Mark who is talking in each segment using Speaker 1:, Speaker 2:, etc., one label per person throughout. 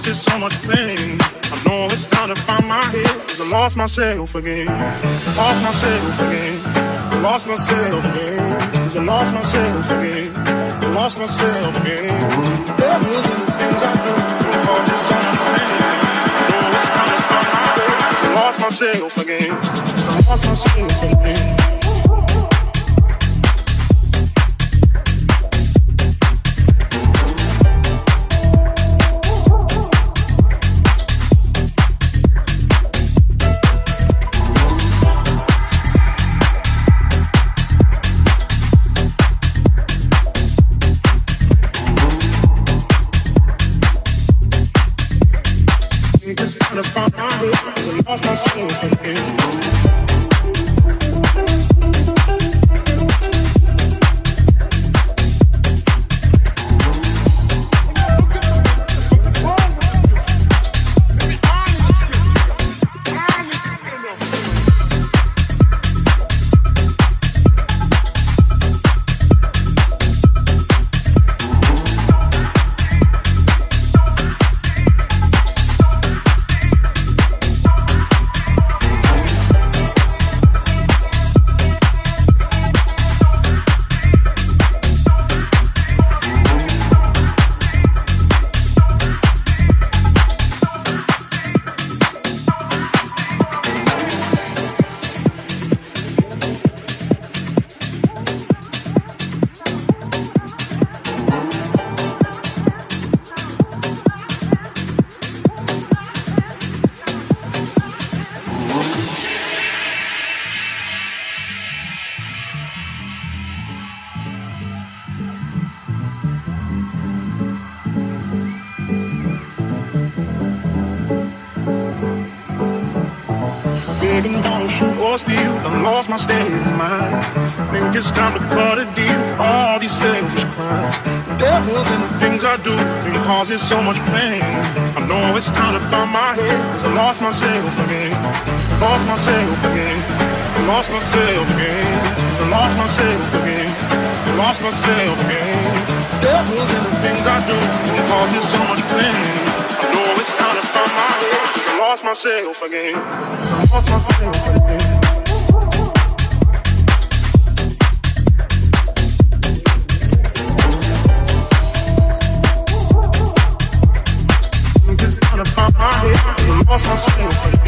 Speaker 1: causes so much pain. I know it's time to find my head, cause I lost myself again. Lost myself again. Lost myself again. Cause I lost myself again. Lost myself again. Devils in the things I do, it causes so much pain. I know it's time to find my head, cause I lost myself again. I lost myself again. Lost my state of mind. Think it's time to cut a deal with all these selfish crimes. The devil's in the things I do and causes so much pain. I know it's time to find my head, cause I lost myself again. Lost myself again. I lost myself again. Cause I lost myself again. I lost myself again. Devil's in the things I do and causes so much pain. I know it's time to find my head, I lost myself again. I lost myself again. Head, I lost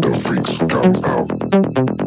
Speaker 2: The freaks come out.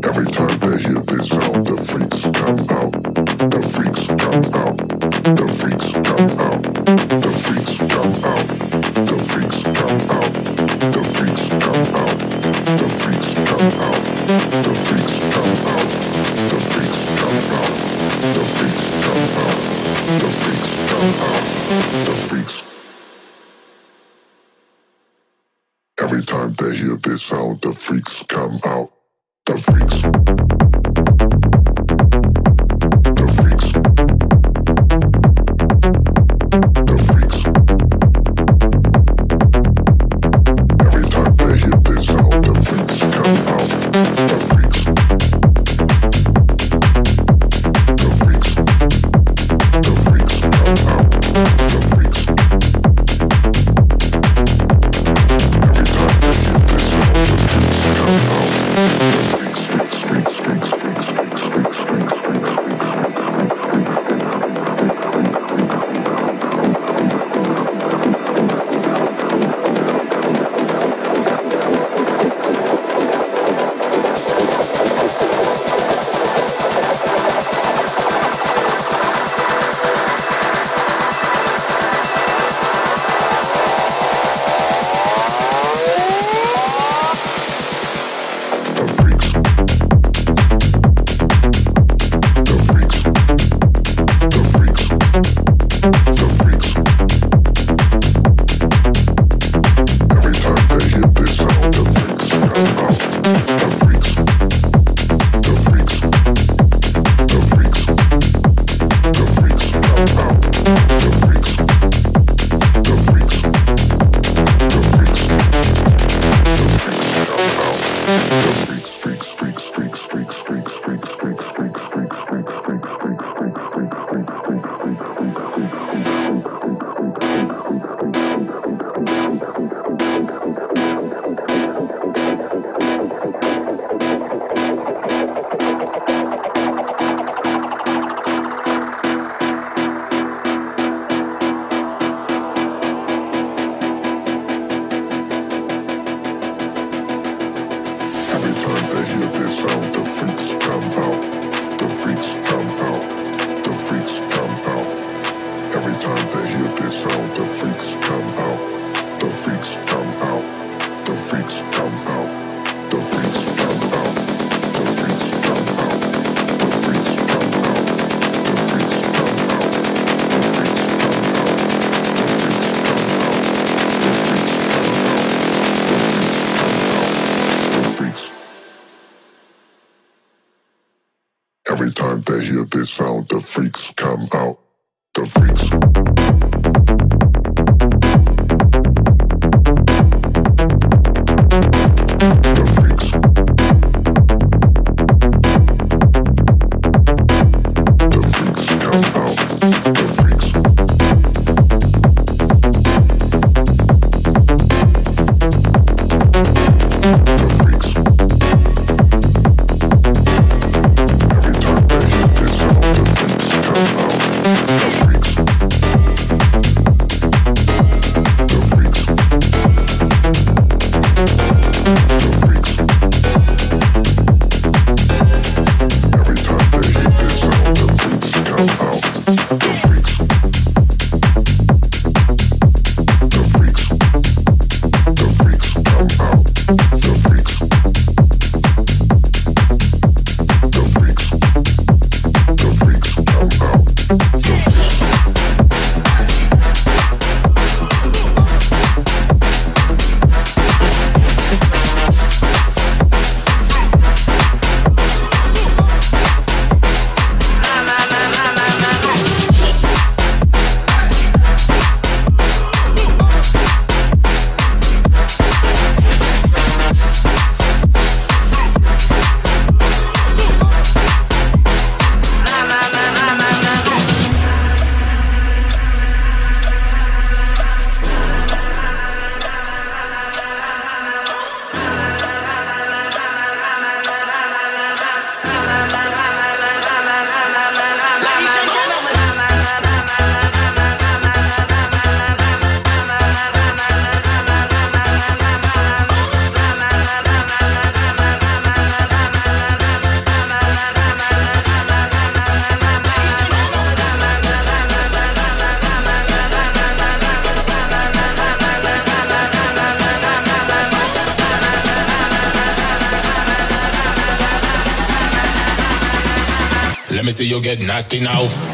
Speaker 2: Get nasty now.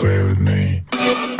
Speaker 2: play
Speaker 3: with me.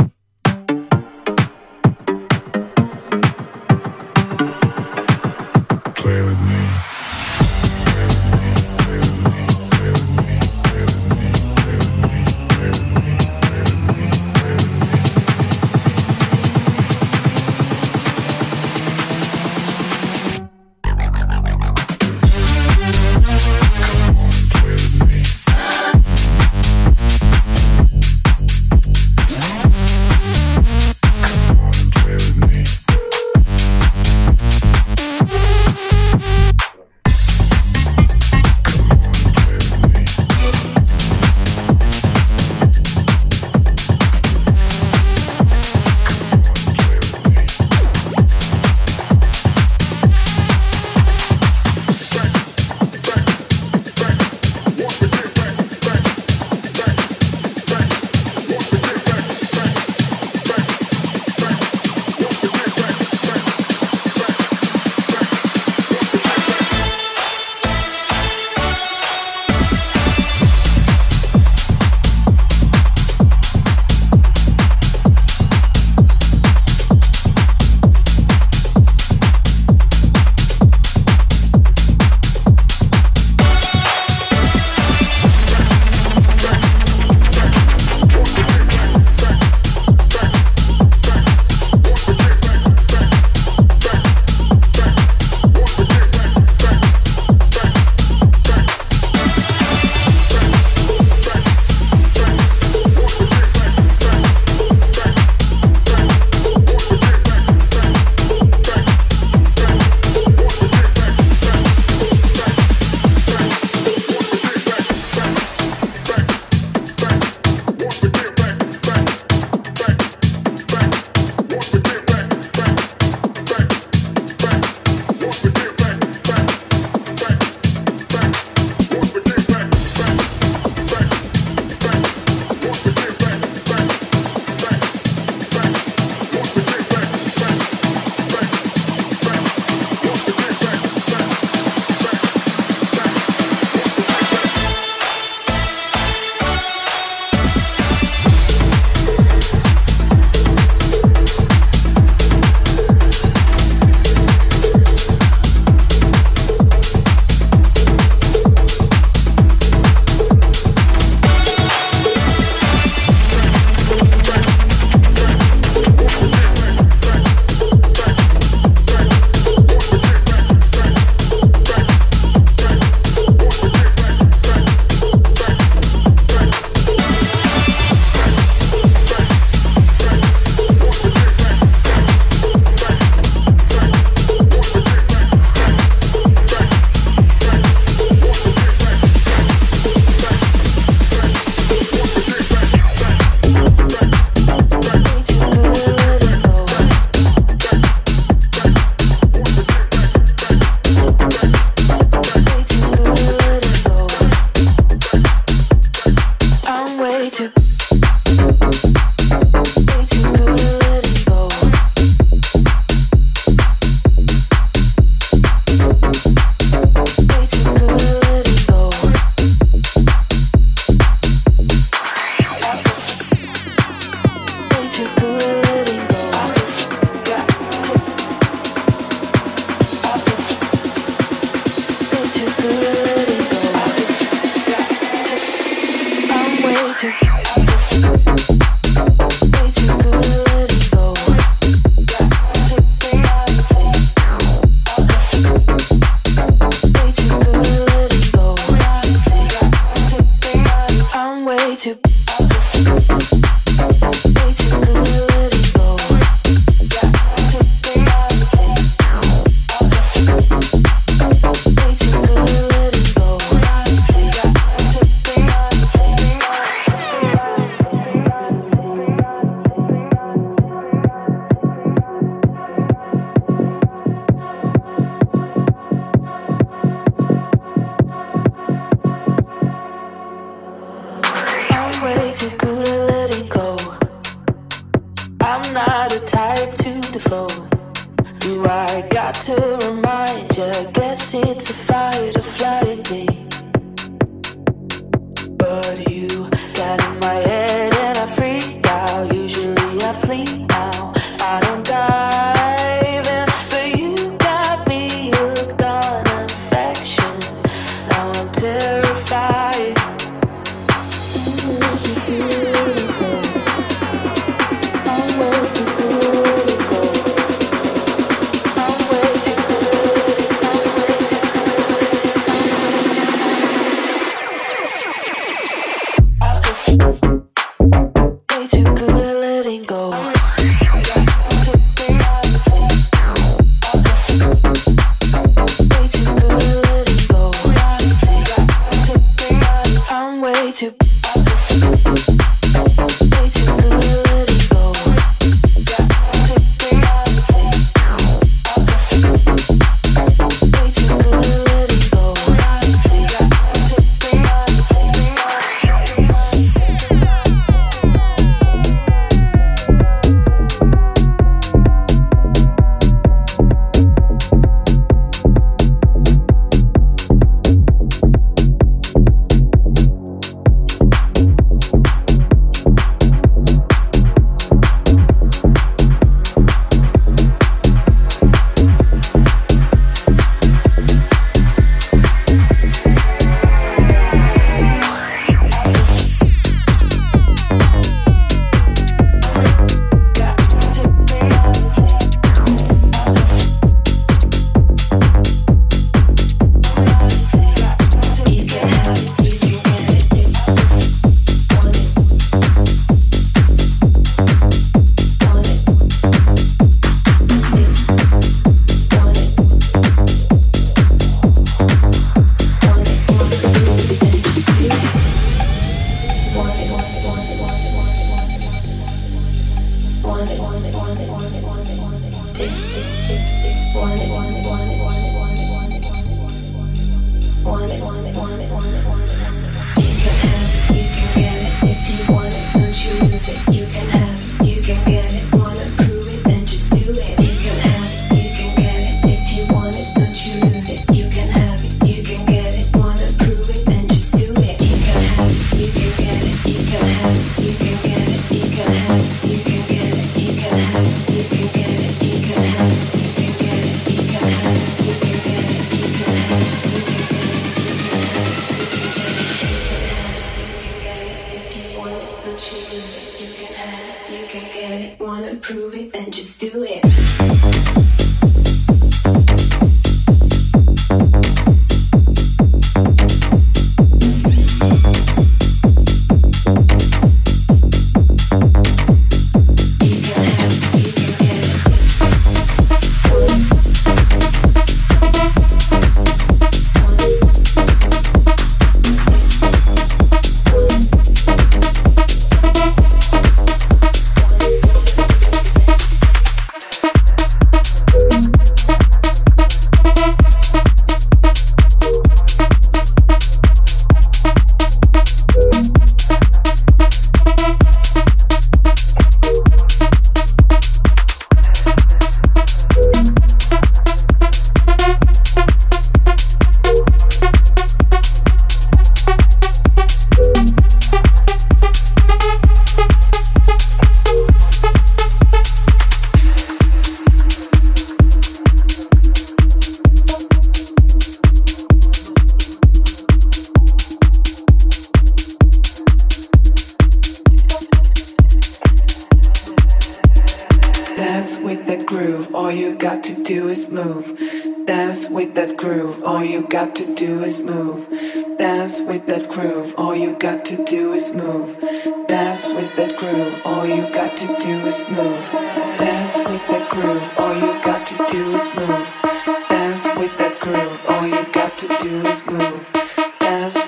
Speaker 4: To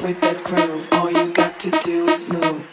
Speaker 4: with that groove. All you got to do is move.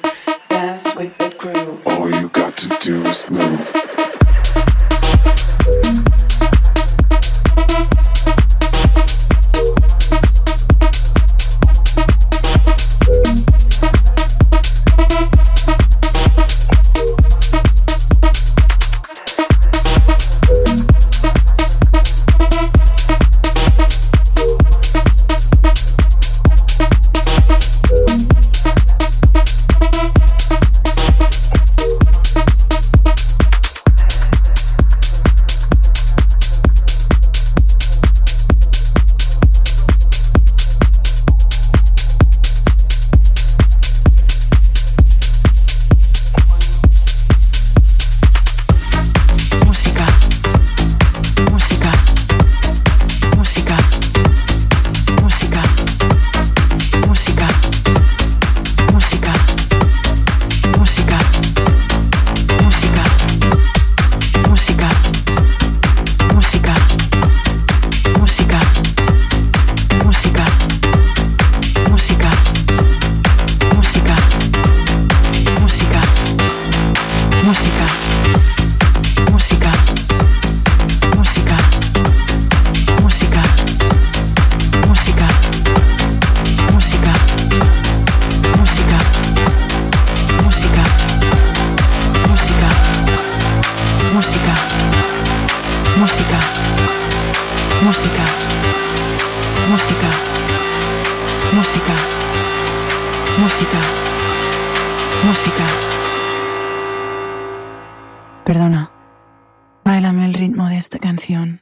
Speaker 4: Dame el ritmo de esta canción.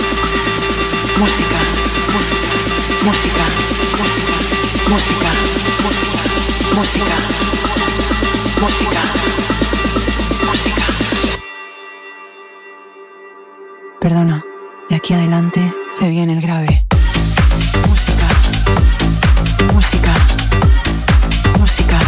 Speaker 4: música, música, música, música, música, música, música.
Speaker 5: Perdona, de aquí adelante se viene el grave.
Speaker 6: Música, música, música.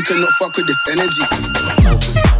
Speaker 6: You
Speaker 7: cannot fuck with this energy.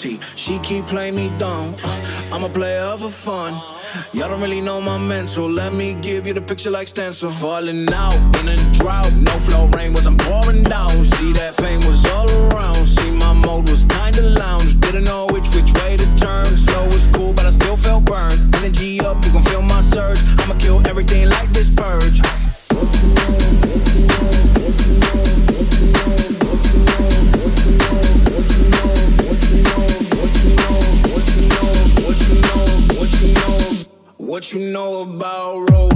Speaker 8: T-H-O-T. She keep playing me dumb. Uh, I'm a player for fun. Y'all don't really know my mental. Let me give you the picture like stencil. Falling out in a drought. No flow rain was I'm pouring down. See that pain was all around. See my mode was kinda lounge. Didn't know which which way to turn. Flow was cool, but I still felt burned. Energy up, you can feel my surge. I'ma kill everything like What you know about